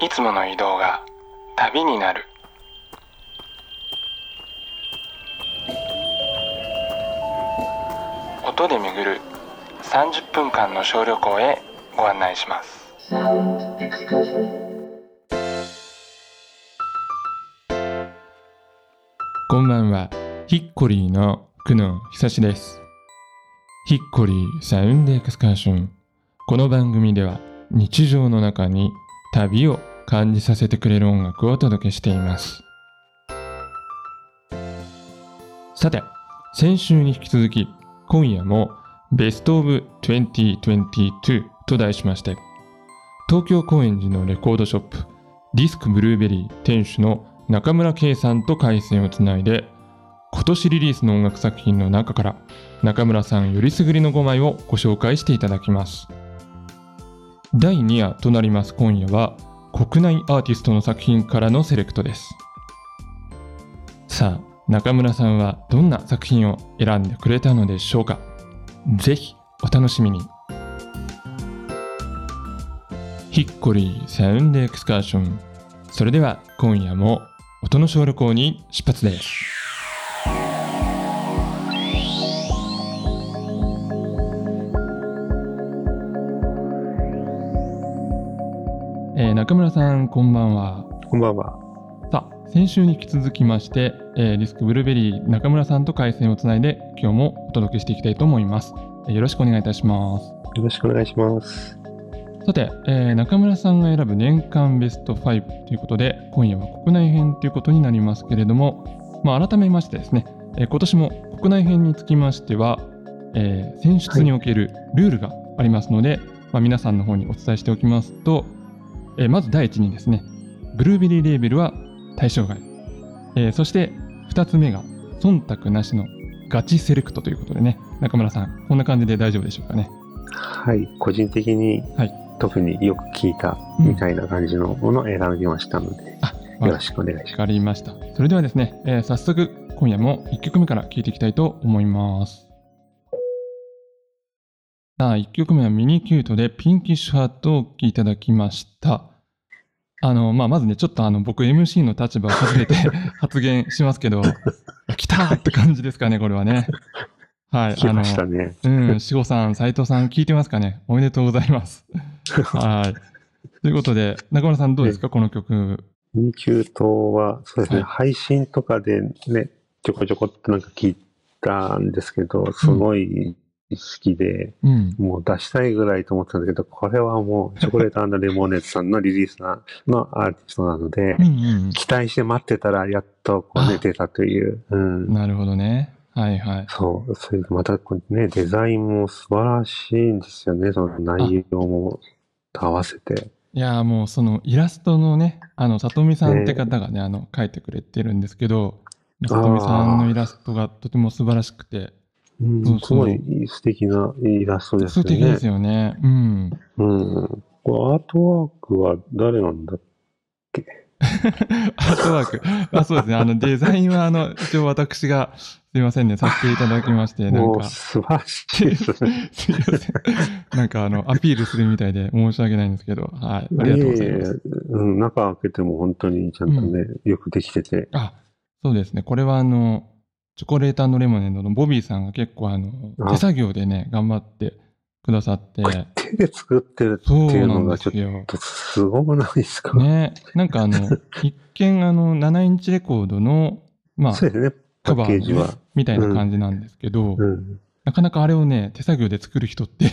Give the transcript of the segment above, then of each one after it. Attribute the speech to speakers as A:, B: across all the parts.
A: いつもの移動が旅になる。音で巡る30分間の小旅行へご案内します。こんばんは。ヒッコリーの久野久志です。ヒッコリーサウンドエクスカーション。この番組では日常の中に旅を感じさせてくれる音楽をお届けしています。さて先週に引き続き今夜もベストオブ2022と題しまして東京高円寺のレコードショップディスクブルーベリー店主の中村圭さんと回線をつないで今年リリースの音楽作品の中から中村さんよりすぐりの5枚をご紹介していただきます。第2夜となります今夜は国内アーティストの作品からのセレクトです。さあ中村さんはどんな作品を選んでくれたのでしょうか？ぜひお楽しみに。ヒッコリーサウンドエクスカーション。それでは今夜も音の小旅行に出発です。中村さんこんばんは
B: こんばんは。
A: さあ先週に引き続きまして、えーリスクブルーベリー中村さんと回線をつないで今日もお届けしていきたいと思います、えーよろしくお願いいたします
B: よろしくお願いします。
A: さて、えー中村さんが選ぶ年間ベスト5ということで今夜は国内編ということになりますけれども、まあ、改めましてですね、えー今年も国内編につきましては、えー選出におけるルールがありますので、まあ、皆さんの方にお伝えしておきますと、えーまず第一にですねブルーベリーレーベルは対象外、えーそして2つ目が忖度なしのガチセレクトということでね中村さんこんな感じで大丈夫でしょうかね？
B: はい。個人的に、
A: はい
B: 特によく聞いたみたいな感じのものを選びましたので、
A: あ
B: よろしくお願いし
A: わかりました。それではですね、えー早速今夜も1曲目から聴いていきたいと思います。さあ、1曲目はミニキュートでピンキッシュハートをお聴きいただきました。あの、まあ、まずね、ちょっとあの、僕 MC の立場を外れて 発言しますけど、来たーって感じですかね、これはね。はい。
B: 来ましたね。
A: うん、志保さん、斉藤さん、聞いてますかね？おめでとうございます。はい。ということで、中村さんどうですか、この曲。
B: ミキュートは、そうですね、
A: はい
B: 配信とかでね、ちょこちょこっとなんか聞いたんですけど、すごい好きで、
A: うん。
B: もう出したいぐらいと思ってたんだけど、これはもうチョコレートレモネードさんのリリースなのアーティストなので、
A: うんうん。
B: 期待して待ってたらやっとこうね
A: あ
B: 出たという。うん。
A: なるほどね。はいはい。
B: そう。それでまたこうね、デザインも素晴らしいんですよね。その内容も合わせて。
A: いやーもうそのイラストのね、あの、さとみさんって方がね、あの、描いてくれてるんですけど、さとみさんのイラストがとても素晴らしくて、
B: うん、すごい素敵なイラストですよね。
A: 素敵ですよね。うん。
B: うん。これアートワークは誰なんだ
A: アートワーク。あ、そうですね。あの、デザインは、あの、一応私が、すいませんね、させていただきまして、なんか、
B: 素晴らしいですね。
A: すいません。なんか、あの、アピールするみたいで申し訳ないんですけど、はい。ありがとうございます。
B: うん、中開けても本当にちゃんとね、よくできてて。
A: あ、そうですね。これはあの、チョコレートレモネードのボビーさんが結構あの、
B: あ。
A: 手作業でね、頑張ってくださって、
B: 手で作ってるっていうのがちょっ。とすごくないですか、
A: ね、なんかあの、一見あの、7インチレコードの、まあ、カバー。みたいな感じなんですけど、
B: うん。
A: なかなかあれをね、手作業で作る人って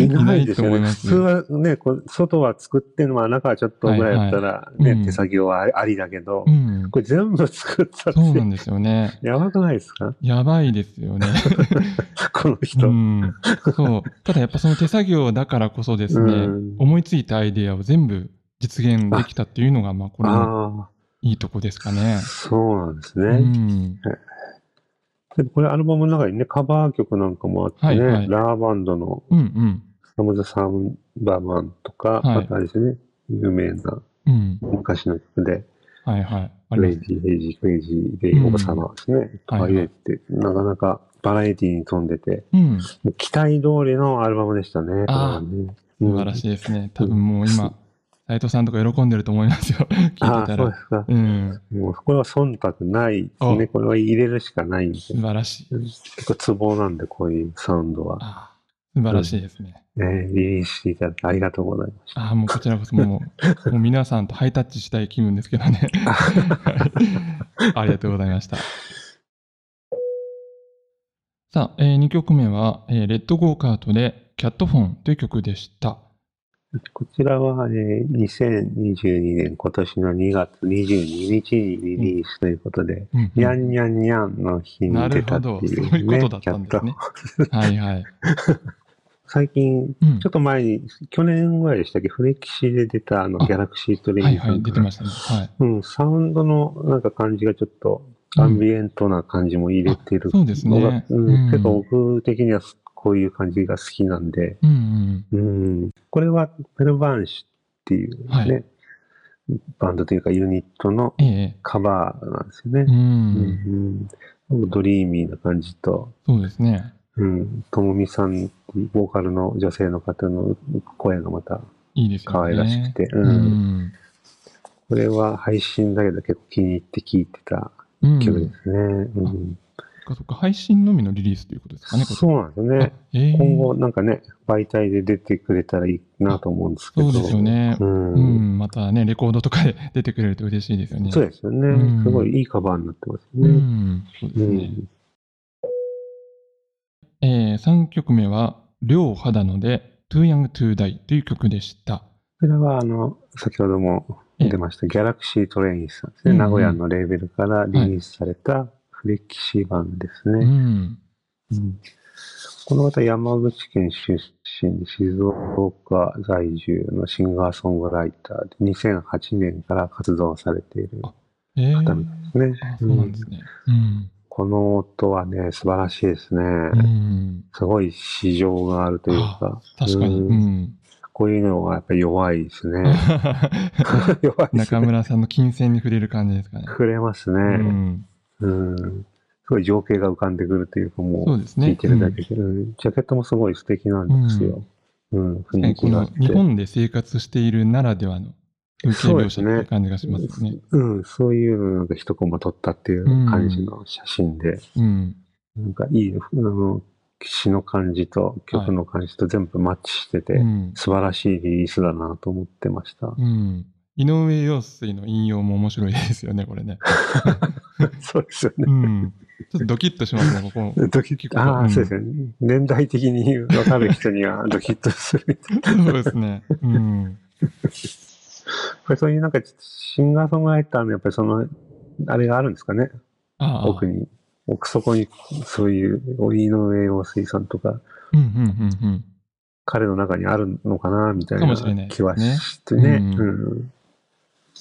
B: いないです
A: と思
B: よね。
A: います。
B: 普通はね、こう外は作ってんのは中はちょっとぐらいだったら、ね、
A: はいはいうん
B: 手作業はありだけど、
A: うん。
B: これ全部作ったって
A: そうなんですよね。
B: やばくないですか？
A: やばいですよね。
B: この人。
A: うん。そう。ただやっぱその手作業だからこそですね、
B: うん
A: 思いついたアイデアを全部実現できたっていうのが、まあこれの
B: あ
A: いいとこですかね
B: あ、。そうなんです
A: う
B: ね。
A: ん。
B: でこれアルバムの中にね、カバー曲なんかもあってね、
A: はいはい
B: ラーバンドの
A: うんうん。
B: Sam the Samba Man とか、
A: はい
B: あとあれですね、有名な
A: うん。
B: 昔の曲で、
A: はいはい。
B: Lazy, Hazy, Crazy Days of Summer ですね、とか入れて、なかなかバラエティに富んでて、
A: うん。
B: 期待通りのアルバムでしたね。
A: あー
B: これはね
A: 素晴らしいですね。多分もう今、斉藤さんとか喜んでると思いますよ。聞いてたら。
B: そうですか。
A: うん。
B: もうこれは忖度ないですね。これは入れるしかないんで。
A: 素晴らしい。
B: 結構ツボなんで、こういうサウンドは。
A: あ素晴らしいですね。
B: えーリリースしていただいてありがとうございました。
A: ああ、もうこちらこそもう、もう皆さんとハイタッチしたい気分ですけどね。はいありがとうございました。さあ、え2曲目は、えーレッドゴーカートでキャットフォンという曲でした。
B: こちらは、えー2022年今年の2月22日にリリースということで、
A: うんうん。
B: にゃんにゃんにゃんの日に出たっていう、ね。
A: なるほど。そういうことだったんですね。
B: キャット
A: はいはい。
B: 最近、
A: うん。
B: ちょっと前に、去年ぐらいでしたっけ、フレキシで出たあの、
A: あ
B: ギャラクシートレイン
A: はいはい、出てましたね。はい。
B: うん、サウンドのなんか感じがちょっとアンビエントな感じも入れてる
A: そうですね。
B: のがうん
A: うん。
B: 結構僕的にはこういう感じが好きなんで、
A: うんうん。
B: うん、これはペルバンシュっていうね、
A: はい
B: バンドというかユニットの
A: ええ
B: カバーなんですよね
A: う。。
B: うんんドリーミーな感じと、
A: そうですね。
B: うん、ともみさん、ボーカルの女性の方の声がまた
A: いいですよね。
B: 可愛らしくて、
A: う
B: うん
A: ん。
B: これは配信だけど結構気に入って聴いてた
A: うん。
B: 曲ですね。うん
A: かそっか、配信のみのリリースということですかね、
B: そうなんですよね。
A: あええ
B: 今後なんかね、媒体で出てくれたらいいなと思うんですけど。
A: そうですよね。
B: う。
A: うんん、またね、レコードとかで出てくれると嬉しいですよね。
B: そうですよね、
A: うん
B: すごいいいカバーになってます
A: う
B: ね。
A: ん、そうですね。
B: うん。
A: えー、3曲目は、両肌野で Too Young to Die という曲でした。
B: こちらはあの、先ほども出ました、ギャラクシートレインさんですね。
A: うんうん
B: 名古屋のレーベルからリリースされたフレキシ版です
A: う
B: ね。
A: ん。
B: うんこの方、山口県出身で静岡在住のシンガーソングライターで、2008年から活動されている
A: えー、
B: 方みたいですね。
A: あ、そうなんですね。うん。
B: この音はね、素晴らしいですね。
A: うん。
B: すごい市場があるというか、
A: 確かに。
B: う
A: うんん。
B: こういうのはやっぱり弱いですね。弱いです
A: 中
B: ね。
A: 村さんの金銭に触れる感じですかね。
B: 触れます
A: う
B: ね。
A: ん。
B: うん。すごい情景が浮かんでくるというか、も
A: そう
B: 聞いてるだけで、うんジャケットもすごい素敵なんですよ。うん、雰囲
A: この
B: 気が。
A: 日本で生活しているならではの風景描写っ感じがしますよね。
B: うん、そういうのなんか一コマ撮ったっていう感じの写真で、
A: うん。
B: なんかいい、あの、詩の感じと曲の感じと全部マッチしてて、
A: うん。
B: 素晴らしいリリースだなと思ってました。
A: うん。井上陽水の引用も面白いですよね、これね。
B: そうですよね
A: う。ん。ちょっとドキッとしますね、ここ。
B: ドキッ
A: と
B: ああ、
A: うん
B: そうですよね。年代的に分かる人にはドキッとするみたいな。
A: そうですね。うん。
B: やっぱりそういうなんかシンガーソングライターのやっぱりその、あれがあるんですかね。
A: ああ。
B: 奥に。奥底にそういう井上陽水さんとか、
A: うんうんうんうん。
B: 彼の中にあるのかな、みたい
A: な
B: 気はしてね。
A: うん
B: うん。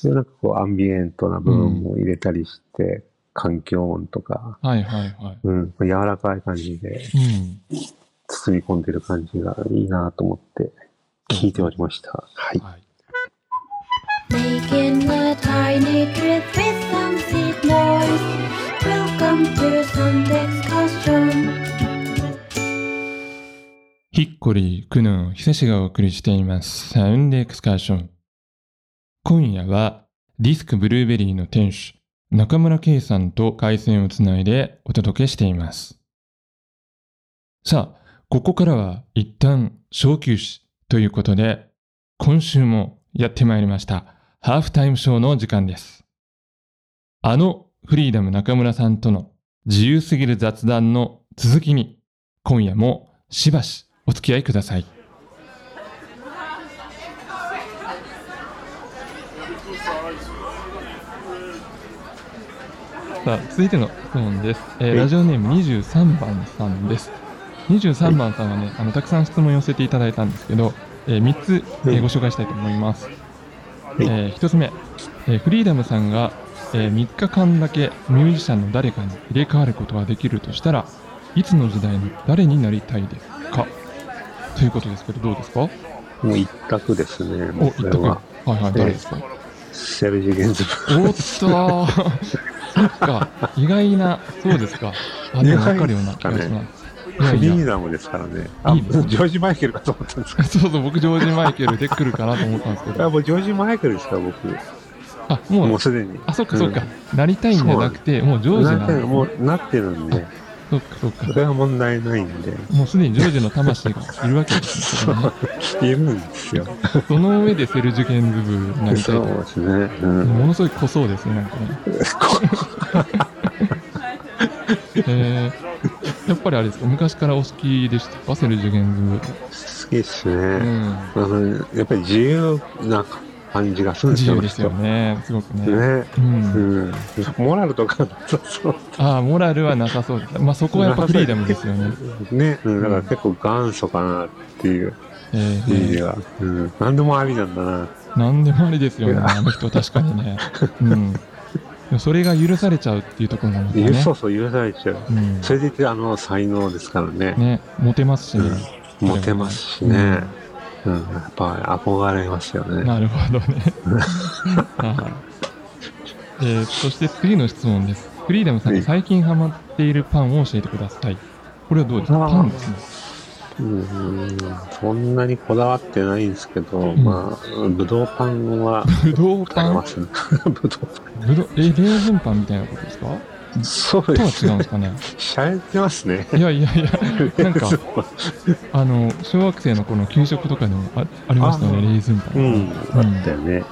B: そういうなんかこうアンビエントな部分も入れたりして、環境音とか、
A: はいはいはい。
B: うん、柔らかい感じで
A: うん。
B: 包み込んでる感じがいいなと思って聞いておりました。はい。
A: はい。
C: Making a tiny trip with some seed noise. Welcome to.
A: ヒッコリー、クヌン、久しがお送りしています。サウンドエクスカーション。今夜は、ディスクブルーベリーの店主、中村圭さんと回線をつないでお届けしています。さあ、ここからは一旦小休止ということで、今週もやってまいりました。ハーフタイムショーの時間です。あのフリーダム中村さんとの自由すぎる雑談の続きに、今夜もしばしお付き合いください。さあ、続いての質問です。えー
B: はい。
A: ラジオネーム23番さんです。23番さんはね、あのたくさん質問寄せていただいたんですけど、え3つ、えー
B: はい。
A: ご紹介したいと思います。え1つ目、えーフリーダムさんが、え3日間だけミュージシャンの誰かに入れ替わることができるとしたらいつの時代の誰になりたいですか？ということですけどどうですか？
B: もう一択ですね。も
A: お一択。
B: は。
A: はいはい誰ですか？
B: セルジ・ゲンズブ
A: おっとーそっか意外なそうですかあでも分かるような気がします
B: フリーダムですからね。あ、
A: いいですね
B: ジョージ・マイケルかと思ったんですか
A: そうそう、僕、ジョージ・マイケルで来るかなと思ったんですけ
B: あ、
A: ど。
B: もうジョージ・マイケルですから、僕。
A: あ、もう、
B: もうすでに。
A: あ、そっかそっか。なりたいんじゃなくて、もうジョージ
B: な
A: んだ。
B: もうなってるんで、
A: そっかそっか
B: そ。れは問題ないんで、
A: もうすでにジョージの魂がいるわけですね。それね
B: いるんですよ。
A: その上でセルジュケンズ部になりた
B: そ
A: いうと。
B: ですね。うん。
A: ものすごい濃そうですね、なんかね。えー、やっぱりあれですか、昔からお好きでしたか、セルジュケンズ部。
B: 好きですね。
A: うん。
B: あのやっぱり自由な感じがするんですよ、
A: 自由ですよね、すごくね。
B: ね。
A: う。
B: うんん。モラルとかなさそう。
A: ああ、モラルはなさそうです。まあそこはやっぱフリーダムですよね。
B: ね。うん。だから結構元祖かなっていう
A: えー
B: 意味では。うん。何でもありなんだな。
A: なんでもありですよね、あの人確かにね。うん。それが許されちゃうっていうところがまたね。
B: そうそう、許されちゃう。
A: うん。
B: それでいて、あの、才能ですからね。
A: ね、モテますしね。
B: モテますしね。うん。やっぱ憧れますよね。
A: なるほどね。はいえーそして次の質問です。フリーダムさんが最近ハマっているパンを教えてください。これはどうですか？パンですね。
B: うん。そんなにこだわってないんですけど、
A: ん
B: まあ、ぶどうパンは
A: ぶどうパン？
B: 食べますね。ぶどうパ
A: ぶどうえ、レーズンパンみたいなことですか？
B: ン。そう
A: とは
B: です
A: 違うんですかね。
B: しゃれてますね。
A: いやいやいや、なんか、あの、小学生の頃の給食とかにもあありましたよね、レーズンパン。
B: うん、あったよね。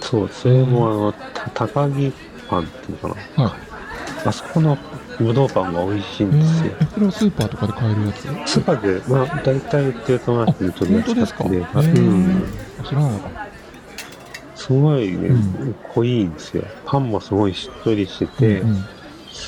B: そう、それもあの、た高木パンっていうのかな。
A: はい。
B: あそこのぶどうパンが美味しい
A: え
B: んですよ。
A: ー、えそれはスーパーとかで買えるやつ？
B: スーパーで、まあ、大体売ってると思いますね、取り
A: 本当ですか
B: うん。
A: ー、知らなかった。
B: すごいね、
A: う
B: 濃いんですよ。パンもすごいしっとりしてて、
A: うんうん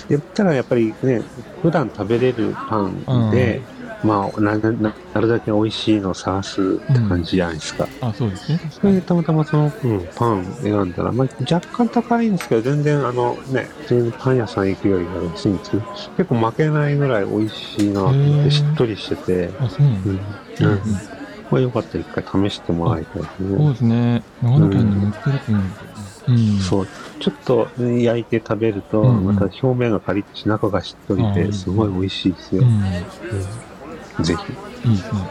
B: やったらやっぱりね、普段食べれるパンで、まあなな、ななるだけ美味しいのを探すって感じじゃないですか。
A: あ、そうですね。確
B: そ。れでたまたまその、うん、パン選んだら、まあ、若干高いんですけど、全然あのね、普通にパン屋さん行くよりは安いんですけど、結構負けないぐらい美味しいなと思って、しっとりしてて、
A: あ、そうなんだ。
B: うん。
A: うんうん
B: うん。まあ、よかったら一回試してもらいたいです
A: そう
B: ね。
A: ですね。長野県にも売ってると思うんですよね。うん。
B: そう。ちょっと焼いて食べると、
A: うんうん
B: また表面がカリッとし、中がしっとりで、すごい美味しいですよ
A: う。ん。
B: ぜひ。
A: いいですね。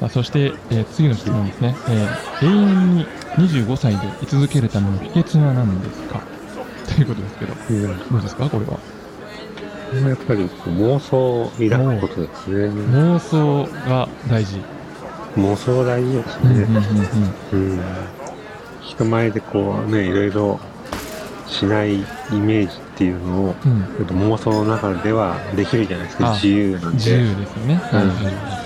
A: あそして、えー次の質問ですね、えー永遠に25歳で居続けるための秘訣は何ですか？ということですけど、
B: うん
A: どうですか？これは。
B: やっぱり妄想を抱くことですね。
A: 妄想が大事。
B: 妄想が大事ですね。
A: うんうんうんうん。
B: うん。人前でこうね、いろいろしないイメージっていうのを、
A: うん、
B: 妄想の中ではできるじゃないですか。
A: あ
B: 自由なん
A: 自
B: で。
A: 由ですよね。はいはい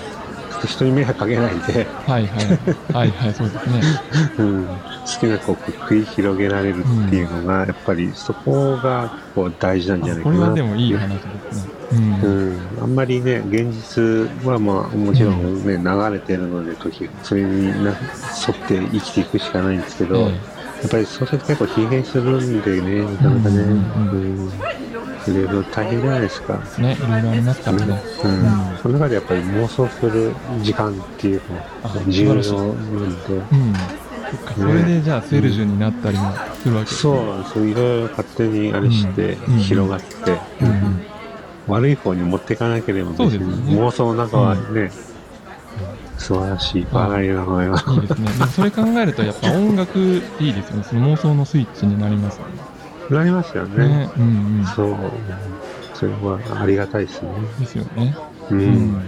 B: 人に迷惑かけないで、
A: はい。はいはい。はいはい、そうですね。
B: うん、好きなこう繰り広げられるっていうのが、やっぱりそこがこう大事なんじゃないかな
A: これはでもいい話ですね。うん。
B: うん、あんまりね、現実はまあもちろんね、流れてるので、時がそれにな沿って生きていくしかないんですけど、
A: え
B: やっぱりそうすると結構疲弊するんでね、なかなかね、
A: うんうん
B: うんいろいろ大変じゃないですか。
A: えね、いろいろありますからね。
B: うん
A: うん
B: その中でやっぱり妄想する時間っていう
A: あ
B: のが重要なんで、
A: うん。それでじゃあセルジュになったりもするわけです
B: そ
A: ね。
B: う、そういろいろ勝手にあれして
A: うん
B: 広がって、
A: うんうん。
B: 悪い方に持っていかなければ
A: そうですよね
B: 妄想の中はね、素晴らしいバラ色のよう
A: いいですね。それ考えるとやっぱ音楽いいですよね。その妄想のスイッチになりますよね。
B: ななりますよね。
A: ね。うんうん。
B: そう。それはありがたいですね。
A: ですよね。
B: う。
A: うんん。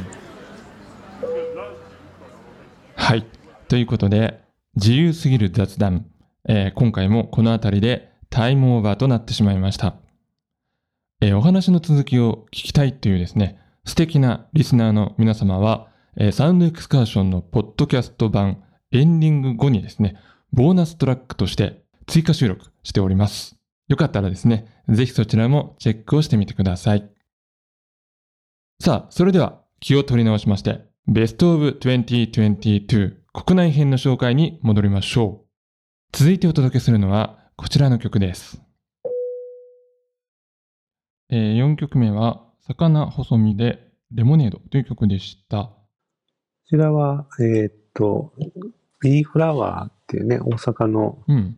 A: はい。ということで、自由すぎる雑談。えー今回もこの辺りでタイムオーバーとなってしまいました。えーお話の続きを聞きたいというですね、素敵なリスナーの皆様は、えーサウンドエクスカーションのポッドキャスト版エンディング後にですね、ボーナストラックとして追加収録しております。よかったらですね、ぜひそちらもチェックをしてみてください。さあ、それでは気を取り直しまして、ベストオブ2022国内編の紹介に戻りましょう。続いてお届けするのはこちらの曲です。え4曲目は、魚細身でレモネードという曲でした。
B: こちらは、えーっと、ビーフラワーっていうね、大阪の
A: うん。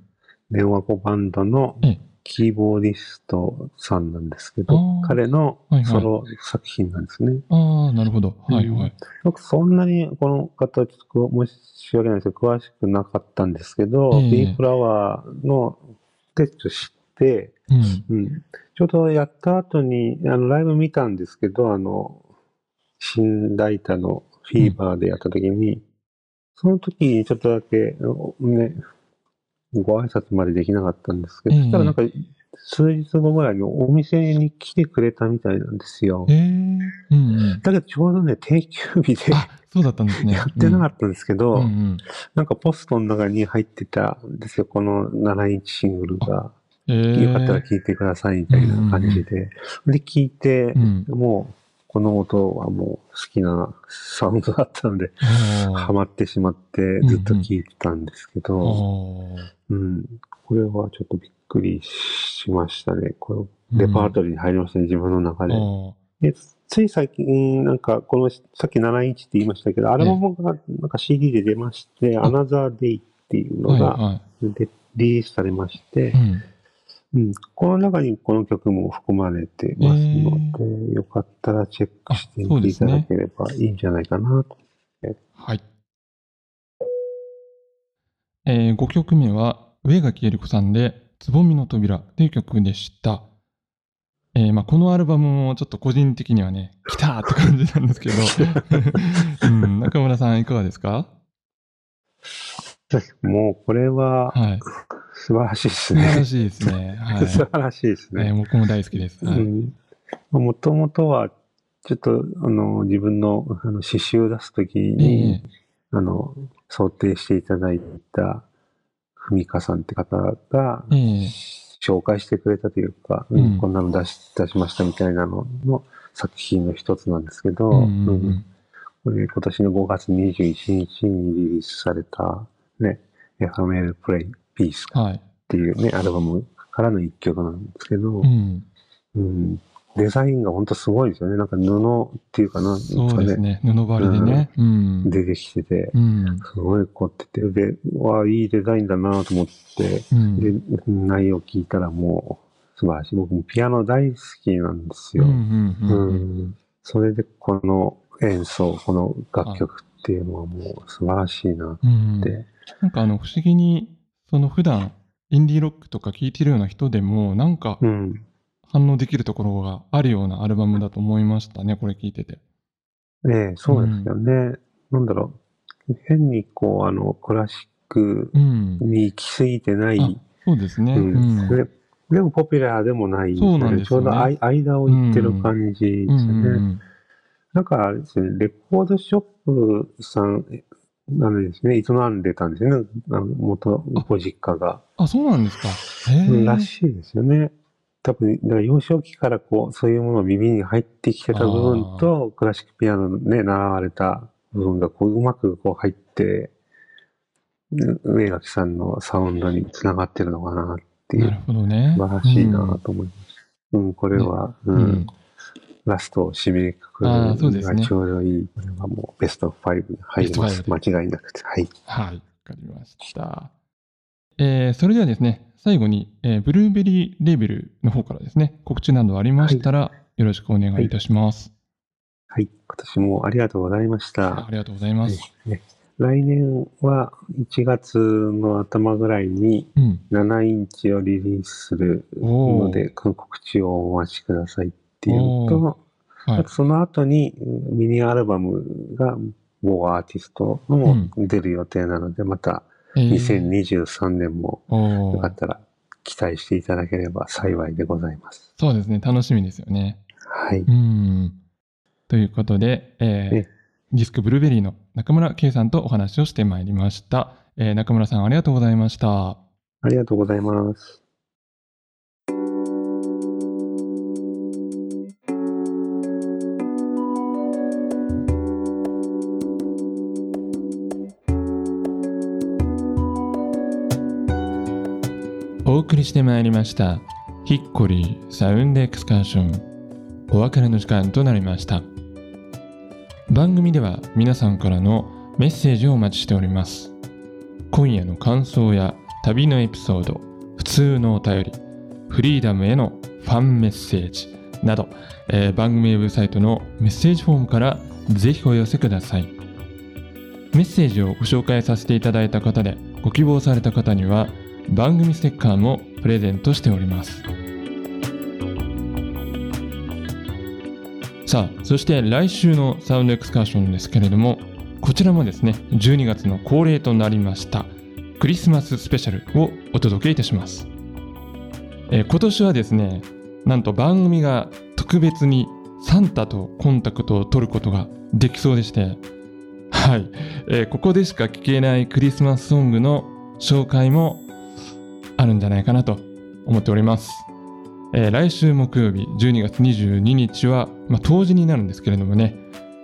B: 電話子バンドの
A: ええ
B: キーボーディストさんなんですけど彼の
A: はいはい
B: ソロ作品なんですね。
A: ああ、なるほど。はいはい。
B: 僕そんなにこの方、ちょっと申し訳ないですけど、詳しくなかったんですけど、
A: ええ
B: ビーフラワーのテスト知って、
A: うん。
B: うん、ちょうどやった後に、あの、ライブ見たんですけど、あの、新ライターのフィーバーでやった時に、その時にちょっとだけ、ね、ご挨拶までできなかったんですけど、
A: ええ
B: そしたらなんか、数日後ぐらいにお店に来てくれたみたいなんですよ
A: え。えうんうん。
B: だけどちょうどね、定休日で
A: あ、そうだったんですね。
B: やってなかったんですけど、
A: うんうん。
B: なんかポストの中に入ってたんですよ、この7インチシングルが。
A: ええ
B: よかったら聴いてくださいみたいな感じで。で、聴いて
A: う、ん。
B: もう、この音はもう好きなサウンドだったので、
A: あ
B: ハマってしまってずっと聴いてたんですけ
A: あ
B: ど、
A: ー。
B: うん。これはちょっとびっくりしましたね。これ、レパートリーに入りましたね、自分の中で。で、つい最近、なんか、この、さっき7インチって言いましたけど、アルバムがなんか CD で出まして、
A: あ
B: Another Day っていうの
A: はい
B: が
A: は
B: でリリースされまして
A: い。う、ん。
B: うん、この中にこの曲も含まれてますので、よかったらチェックしてみていただければいいんじゃないかなと。
A: はい。えー、5曲目は、上垣えり子さんで、つぼみの扉という曲でした。えーまあ、このアルバムもちょっと個人的にはね、来たーって感じなんですけど、うん、中村さんいかがですか？
B: もうこれは
A: はい。
B: 素晴らしいです
A: 素晴ら
B: ね。
A: しいですね。はい。
B: 素晴らしいです
A: えー
B: ね。
A: 僕も大好きです。はい。
B: もともとは、ちょっと、あの、自分のあの詩集を出すとき
A: え
B: に、
A: え
B: あの、想定していただいた、ふみかさんって方が、
A: ええ
B: 紹介してくれたというか、
A: うん
B: うんこんなの出し出しましたみたいなのの作品の一つなんですけど、
A: うんうんう
B: うん
A: ん
B: これ今年の5月21日にリリースされた、ね、エファメールプレイピースっ
A: はい。
B: ていうね、アルバムからの一曲なんですけど、
A: うん。
B: うんデザインが本当すごいですよね。なんか布っていうかな、
A: そうですね。布張りでね。うん。
B: 出てきてて、
A: うん。
B: すごい凝ってて、で、わあ、いいデザインだなと思って、
A: うん。
B: で、内容聞いたらもう素晴らしい。僕もピアノ大好きなんですよ。それでこの演奏、この楽曲っていうのはもう素晴らしいな
A: うん
B: って。
A: なんかあの不思議にその普段インディーロックとか聴いてるような人でもなんか
B: うん。
A: 反応できるところがあるようなアルバムだと思いましたねこれ聴いてて。
B: ねえそうですよね。なんだろう。変にこう、あの、クラシック
A: うん。
B: に行き過ぎてない。
A: あそうですね。
B: う
A: うんん。
B: ででもポピュラーでもない
A: そうなんですよね
B: ちょうど間を行ってる感じですね。
A: うん
B: なんかですね、レコードショップさん、なんですね、営んでたんですよね、あの元ご実家が。
A: あ、そうなんですか。
B: らしいですよね。多分、だから幼少期からこう、そういうものが耳に入ってきてた部分と、クラシックピアノのね、習われた部分がこう、うまくこう入って、う上垣さんのサウンドにつながってるのかなっていう、
A: なるほどね。
B: 素晴らしいなと思います。うん、これは、う、
A: うんん。
B: ラストを締めくくるのがちょうどいい。これはもうベスト5に入ります。
A: ベ
B: 間違いなくて。はい。
A: はい。わかりました。えーそれではですね、最後に、えーブルーベリーレーベルの方からですね、告知などありましたら、よろしくお願いいたします。
B: はい。今年もありがとうございました。
A: あありがとうございます。
B: ね来年は1月の頭ぐらいに
A: うん。
B: 7インチをリリースするので、告知をお待ちくださいっていうのと、
A: はい
B: あと。その後にうんミニアルバムが某アーティストのも出る予定なので、また
A: えー
B: 2023年もよかったら期待していただければ幸いでございます。
A: そうですね、楽しみですよね。
B: はい。
A: うん。ということで、えー
B: え
A: ディスクブルーベリーの中村圭さんとお話をしてまいりました。えー中村さんありがとうございました。
B: ありがとうございます。
A: 送りしてまいりました。ヒッコリーサウンドエクスカーション。お別れの時間となりました。番組では皆さんからのメッセージをお待ちしております。今夜の感想や旅のエピソード普通のお便りフリーダムへのファンメッセージなど、えー番組ウェブサイトのメッセージフォームからぜひお寄せください。メッセージをご紹介させていただいた方でご希望された方には番組ステッカーもプレゼントしております。さあそして来週のサウンドエクスカーションですけれどもこちらもですね12月の恒例となりましたクリスマススペシャルをお届けいたします、えー今年はですねなんと番組が特別にサンタとコンタクトを取ることができそうでしてはい、えーここでしか聴けないクリスマスソングの紹介もあるんじゃないかなと思っております。えー来週木曜日12月22日は、まあ、冬至になるんですけれどもね、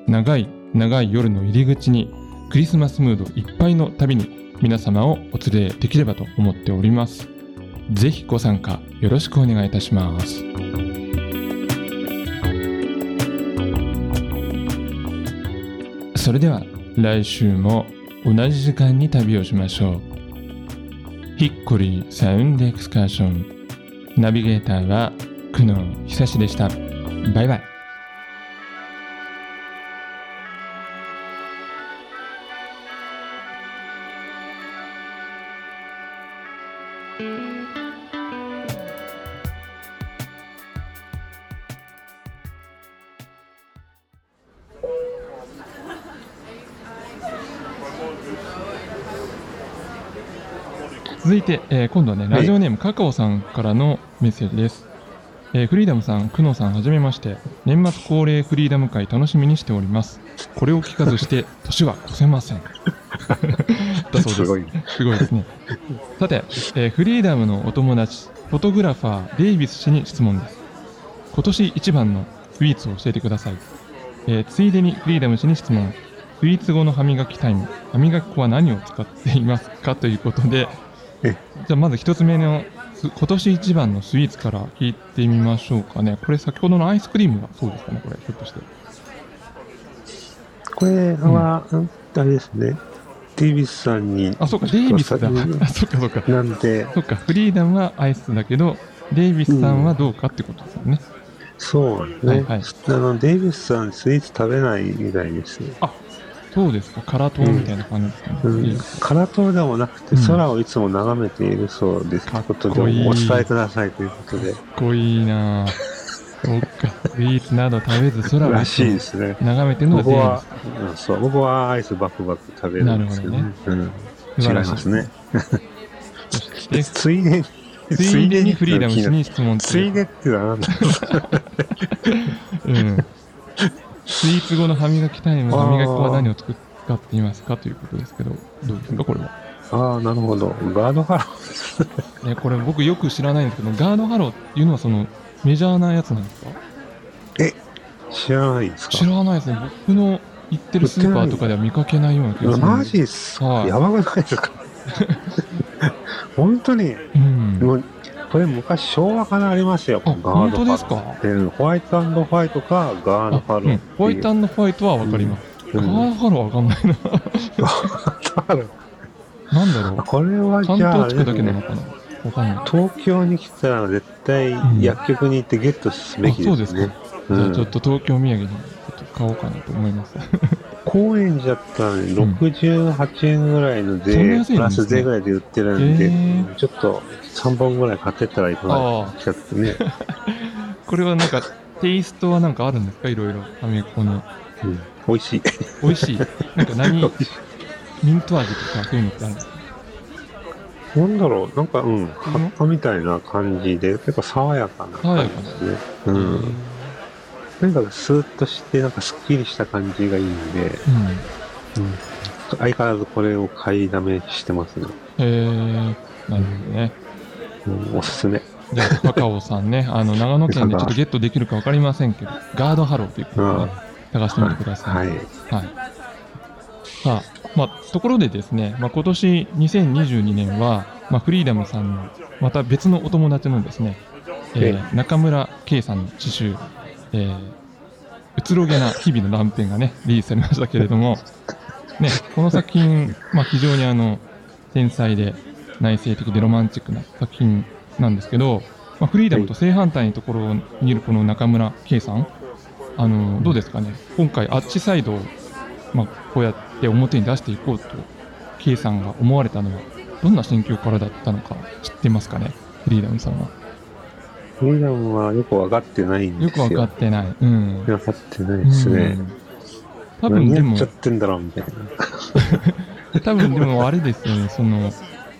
A: 長い長い夜の入り口にクリスマスムードいっぱいの旅に皆様をお連れできればと思っております。ぜひご参加よろしくお願いいたします。それでは来週も同じ時間に旅をしましょう。ヒッコリーサウンドエクスカーション。ナビゲーターは久野久志でした。バイバイ。続いて、えー今度はね、ラジオネームカカオさんからのメッセージです。えーフリーダムさん、久野さん、はじめまして。年末恒例フリーダム会楽しみにしております。これを聞かずして、年は越せません。だそうです。
B: すごい。
A: すごいですね。さて、えーフリーダムのお友達、フォトグラファー、デイビス氏に質問です。今年一番のスイーツを教えてください。えーついでにフリーダム氏に質問。スイーツ後の歯磨きタイム、歯磨き粉は何を使っていますか？ということで、
B: え
A: じゃあまず一つ目のす今年一番のスイーツから聞いてみましょうかね。これ先ほどのアイスクリームがそうですかね、これ、ひょっとして。
B: これは、あれですね。デイビスさんに。
A: あ、そうか、デイビスだ。
B: うん
A: あ、そっかそっか。
B: なんで、
A: そっか、フリーダムはアイスだけど、デイビスさんはどうかってことですよね。
B: そうですね。
A: はいはい
B: あの、デイビスさん、スイーツ食べないみたいです。
A: そうですか、辛党みたいな感じですか？ね。
B: うん
A: いい、
B: 空党でもなくて、
A: うん
B: 空をいつも眺めているそうです。
A: かっ
B: という
A: こ
B: とで、お伝えくださいということで、
A: かっこいいなぁ。そっか、スイーツなど食べず空を
B: らしいですね。
A: 眺めてるのが
B: 僕は、うんそう、僕はアイスバクバク食べるんですけどね。うん
A: ス。
B: 違いますね。
A: そして、
B: ついでに、
A: ついでにフリーダム氏に質問
B: ついでってのは何だ
A: うん。スイーツ後の歯磨きタイム、歯磨き粉は何を使っていますかということですけど、どうですか、これは？
B: ああ、なるほど。ガードハロ
A: ね、これ僕よく知らないんですけど、ガードハローっていうのはそのメジャーなやつなんですか？
B: ー知らないですか？
A: 知らないですね。僕の行ってるスーパーとかでは見かけないような気がする。
B: マジっす
A: はい
B: やばくないですか？本当に、
A: うん。
B: もう、これ昔昭和からありますよ。
A: あ、本当です
B: ハ
A: か？
B: ロー。ホワイトホワイトかガードハローう。
A: うんホワイトホワイトはわかります。
B: うん
A: ガードハローはわかんないな。
B: ハロー
A: なんだろう。
B: これは
A: 関
B: じゃあ
A: んない。
B: 東京に来たら絶対
A: うん
B: 薬局に行ってゲットすべきですね。
A: あそうです
B: うん
A: じゃあちょっと東京土産にちょっと買おうかなと思います。
B: 高円寺だったらね、
A: うん
B: 68円ぐらいの税、
A: ね
B: プラス税ぐらいで売ってるんで、
A: へー
B: ちょっと3本ぐらい買ってったらいかが
A: ああ、
B: ですかってね。
A: これはなんか、テイストはなんかあるんですか？いろいろ。歯磨き粉の。
B: うん美味しい。
A: 美味しい？なんか何、ミント味とかそういうのってあるんですか
B: なんだろう、なんか、うん、
A: うん
B: 葉っぱみたいな感じで、結構爽やかな感じですね。うん。なんかスーッとして、なんかすっきりした感じがいいんで、
A: うん。
B: うん、相変わらずこれを買いだめしてますね。
A: へえ、なるほどね。
B: うん、おすすめ。
A: じゃあ、カカオさんね、あの、長野県でちょっとゲットできるかわかりませんけど、ガードハローということで、ね、探してみてください。
B: はい。
A: はい。さあ、まあ、ところでですね、まあ、今年2022年は、まあ、フリーダムさんの、また別のお友達のですね、えー中村圭さんの詩集、えー、うつろげな日々の断片がね、リリースされましたけれども、ね、この作品、まあ、非常にあの、繊細で内省的でロマンチックな作品なんですけど、まあ、フリーダムと正反対のところにいるこの中村圭さん、あのどうですかね、今回、あっちサイドを、まあ、こうやって表に出していこうと、圭さんが思われたのは、どんな心境からだったのか知ってますかね、フリーダムさんは。
B: フリーダムはよく分かってないんですよ。
A: よく分かってない。うん。
B: 分かってないですね。
A: うん多分でも
B: 何やっちゃ、ってんだろうみたいな。
A: 多分でもあれですよね、その、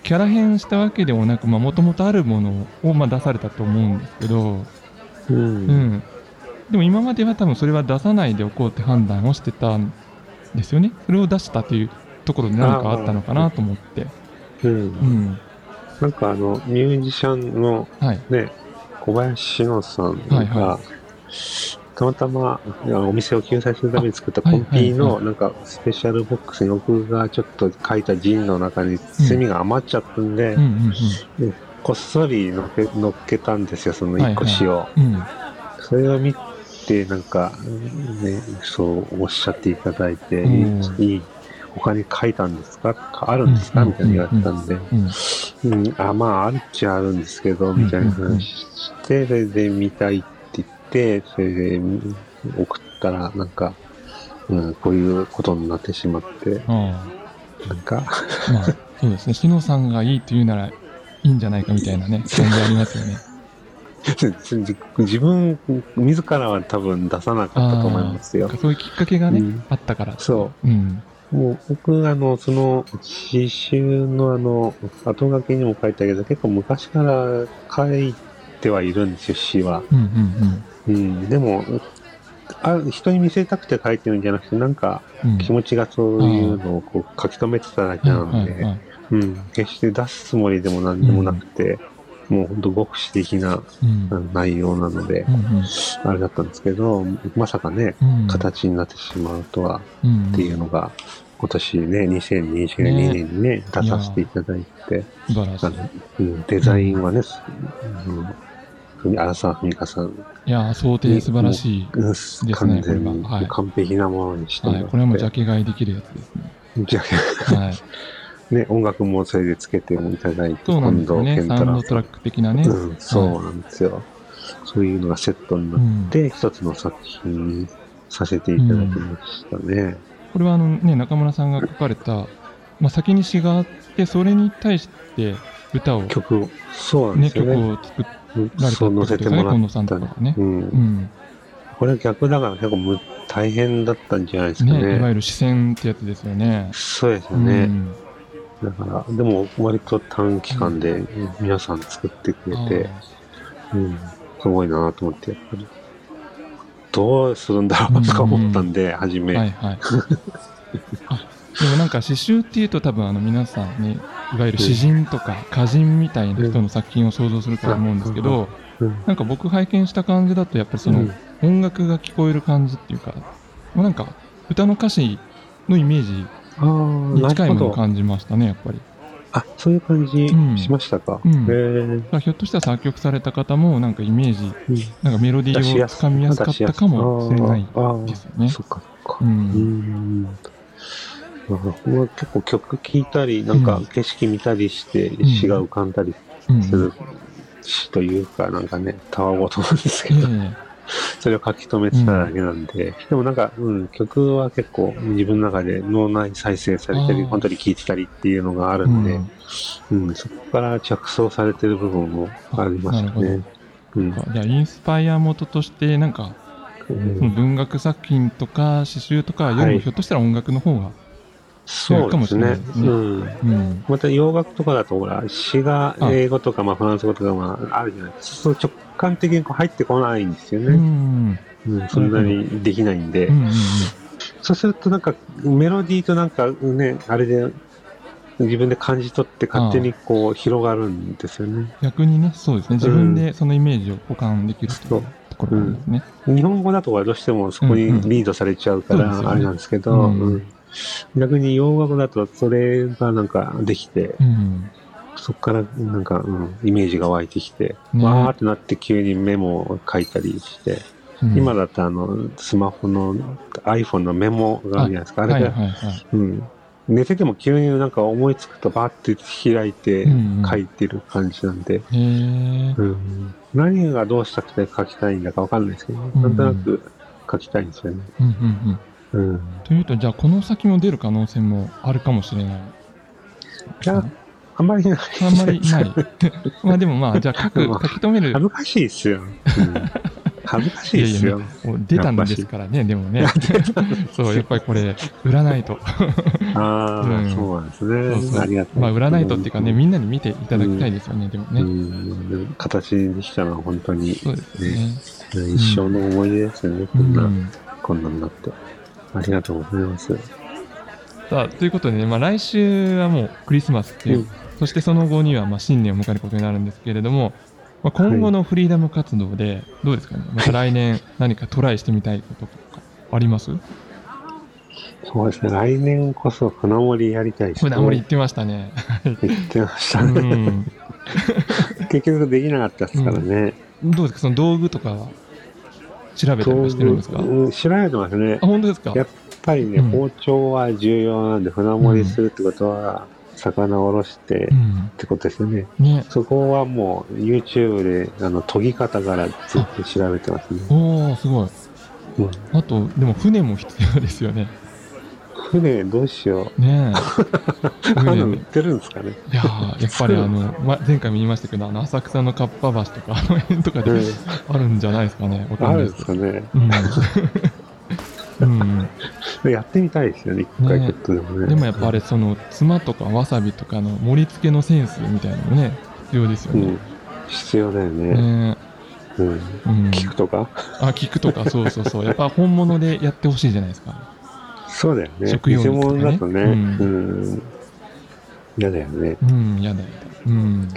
A: キャラ変したわけでもなく、もともとあるものを、まあ、出されたと思うんですけど、
B: うん。
A: うん。でも今までは多分それは出さないでおこうって判断をしてたんですよね。それを出したというところで何かあったのかなと思って。
B: うん
A: うん。
B: なんかあの、ミュージシャンの
A: はい。
B: ね、小林野さんが、
A: はいは
B: たまたまお店を救済するために作ったコンピ
A: はいはいは
B: のなんかスペシャルボックスに僕がちょっと書いたジンの中に炭が余っちゃったんで、
A: うんうん
B: こっそり乗っけ乗っけたんですよ、その一個詩を。
A: うん。うん。
B: それを見て、なんか、ね、そうおっしゃっていただいて、
A: うん
B: いい、他に書いたんですか？あるんですか？
A: うん
B: みたいに言われたんで、
A: うん。
B: うん、あ、まあ、あるっちゃあるんですけど、みたいな話して、それで見たいって言って、それで送ったら、なんか、うん、こういうことになってしまって、
A: あ
B: なんか、
A: あ。まあ、そうですね。しのさんがいいと言うならいいんじゃないかみたいなね、感じありますよね。
B: 自分、自らは多分出さなかったと思いますよ。
A: そういうきっかけがね、
B: うん
A: あったから。。
B: そう
A: うん。
B: もう僕、あの、その、詩集のあの、後書きにも書いたけど、結構昔から書いてはいるんですよ、詩は。
A: うんうん
B: うん、でも、あ人に見せたくて書いてるんじゃなくて、なんか。気持ちがそういうのをこう書き留めてただけなので、うん、決して出すつもりでも何でもなくて、もう本当極視的な内容なので
A: う、ん
B: あれだったんですけど、まさかね、
A: うん。
B: 形になってしまうとは
A: うん
B: っていうのが、今年ね、2022年にね、出させていただいて。あのうん、デザインはね、うん荒沢文香さん、
A: いやー、想定素晴らしい。
B: うん
A: ね
B: 完全に完璧なものにしても
A: はい。これはもうジャケ買いできるやつですね。
B: ジャケ
A: はい。
B: ね、音楽もそれでつけてもいただいて、
A: そうなんですよね。
B: 健
A: サウンドトラック的なね。
B: うん、そうなんですよ。そういうのがセットにな
A: うん
B: って、一つの作品にさせていただきましたね。
A: これはあのね、中村さんが書かれた、まあ、先に詩があって、それに対して歌を、ね、
B: 曲を、そうなんですよ
A: 曲
B: ね。
A: を作ら
B: うん
A: れたってことですよね、近藤さん。とかがね。
B: うん
A: う。ん。
B: これは逆だから結構む大変だったんじゃないですか
A: ね、いわ
B: ね。
A: ゆる視線ってやつですよね。
B: そうですよ
A: う
B: ね。
A: ん。
B: だから、でも割と短期間で皆さん作ってくれて、うん、すごいなと思って、やっぱり。どうするんだろうとか思ったんで、初め。
A: はいはい。あでもなんか詩集っていうと多分あの皆さんね、いわゆる詩人とか歌人みたいな人の作品を想像すると思うんですけど、
B: うん。
A: なんか僕拝見した感じだとやっぱりその音楽が聞こえる感じっていうか、なんか歌の歌詞のイメージ近いもの。感じましたね、やっぱり。
B: あ、そういう感じ
A: うん。
B: しましたか。
A: うん。
B: へえ
A: だからひょっとしたら作曲された方もなんかイメージ、
B: うん。
A: なんかメロディーをつかみやすかったかもしれないですよね。
B: そっかそっか。
A: う。
B: うん。僕は結構曲聴いたり、なんか
A: うん。
B: 景色見たりして
A: ん。
B: 詩が浮かんだり
A: うん。
B: する詩というか、なんかね、たわごとなんですけ
A: え
B: ど、
A: え
B: それを書き留めてただけなんで、でもなんか、うん、曲は結構自分の中で脳内再生されたり、本当に聴いてたりっていうのがある
A: うん
B: で、
A: ん。
B: うん、そこから着想されてる部分もありましたね。うん
A: じゃあインスパイア元としてなんか
B: うん。
A: 文学作品とか詩集とかより
B: はい
A: もひょっとしたら音楽の方が、
B: そうですね。うん。
A: うん、
B: また洋楽とかだと、ほら、詩が英語とか、まあ、フランス語とか、まあ、あるじゃないですか。そう直感的にこう入ってこないんですよ
A: うんう
B: ね。
A: ん。
B: うん、そんなにできないんで。
A: うんうん
B: そうすると、なんか、メロディーとなんかね、あれで、自分で感じ取って勝手にこう広がるんですよね。
A: 逆にねそうですね。自分でそのイメージを保管できるとうんですね、
B: 日本語だとはどうしてもそこにリードされちゃうから、あれなんですけど、
A: うん。
B: うん逆に洋楽だとそれがなんかできて、
A: うん
B: そこからなんか、うん、イメージが湧いてきて、
A: ね
B: わーってなって急にメモを書いたりして、
A: うん
B: 今だとあの、スマホの iPhone のメモがあるじゃないですか。あれで、
A: はいはいはい
B: うん。寝てても急になんか思いつくとバーって開いて
A: うんうん
B: 書いてる感じなんで、
A: へえ。
B: うん何がどうしたくて書きたいんだかわかんないですけど、
A: ん
B: なんとなく書きたいんですよね。
A: うんうんうん。
B: うん。
A: というと、じゃあこの先も出る可能性もあるかもしれない。
B: いや、あんまりない。
A: あんまりない。まあでもまあ、じゃあ書く、書き留める
B: 恥ずかしいですよ。うん恥ずかしいですよ。
A: もう出たんですからね、でもね。そう、やっぱりこれ、売らないと。
B: ああ、
A: うん
B: そうなんです
A: そう
B: ね。
A: そう
B: ありがたい。
A: まあ、売らないとっていうかね、みんなに見ていただきたいですよね、でも
B: う
A: ね。
B: ん、形にしたのは本当に
A: そうですよね。
B: 一生の思い出ですよね、
A: う
B: こんな、
A: ん。
B: こんなんなって。ありがとうございます。
A: さあ、ということでね、まあ来週はもうクリスマスっていう、
B: うん
A: そしてその後にはまあ新年を迎えることになるんですけれども、まあ、今後のフリーダム活動で、どうですかね、また来年何かトライしてみたいこととかあります？
B: そうですね、来年こそ船盛りやりたいですね。
A: 船盛り言ってましたね。
B: 言ってました
A: う
B: ね。
A: ん。
B: 結局できなかったですからね。
A: どうですか、その道具とかは？調べたりはしてるんですか？
B: うん調べてますね
A: あ、。本当ですか？
B: やっぱりね、
A: うん
B: 包丁は重要なんで、船盛りするってことは、魚をおろしてっ
A: うん。
B: てことですよね。
A: ね。
B: そこはもう YouTube であの研ぎ方からずっと調べてますね。
A: おー、すごい。
B: うん
A: あと、でも船も必要ですよね。
B: 船どうしよ
A: ね
B: う。
A: え。
B: あの
A: 船
B: 売ってるんですかね。
A: いやーやっぱりあの、ま、前回も言いましたけど、あの浅草のかっぱ橋とか、あの辺とかで
B: うん
A: あるんじゃないですかね。
B: あ。るんですすかね。
A: うん。うん。
B: やってみたいですよね、一回
A: ね
B: ちょっとでもね。
A: でもやっぱあれ、その、つまとかわさびとかの盛り付けのセンスみたいなのもね、必要ですよね。
B: うん。必要だよね。
A: ね
B: うん。
A: うん。
B: 聞くとか？
A: あ、聞くとか、そうそうそう。やっぱ本物でやってほしいじゃないですか。
B: そうだよね。
A: 食用ね
B: 物だとね。
A: う
B: うんん。嫌だよね。
A: うん、やだやだ。うん。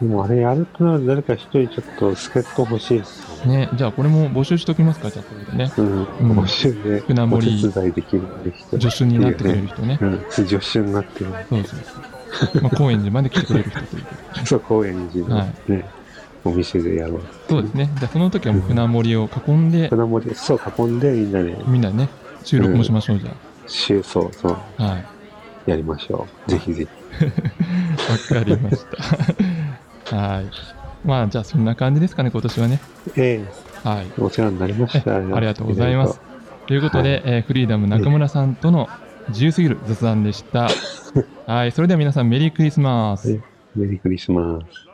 B: でもあれやるとなると誰か一人ちょっと助っ人欲しいですよね。
A: ね、じゃあこれも募集しときますか、じゃあこれでね。
B: うん。
A: うん
B: 募集でお
A: 船盛り
B: 手伝いできる人。
A: 助手になってくれる人ね。
B: うん。助手になってる。
A: そうそうそう。まあ、高円寺まで来てくれる人ということで。
B: そう、高円寺の
A: は
B: ね、お店でやろう。
A: そうですね。じゃあその時はもう船盛りを囲んで、
B: 船盛り、そう、囲んでみんなで、
A: みんなね、収録もしましょう、じゃ
B: 週、そうそう、
A: あ。はい。
B: やりましょう。ぜひぜ
A: わかりました。はい。まあ、じゃあそんな感じですかね、今年はね。
B: ひ。え
A: はい。
B: えお世話になりました。
A: えありがとうございます。ということで、えーフリーダム中村さんとの自由すぎる雑談でした。はい。それでは皆さん、メリークリスマス。
B: メリークリスマス。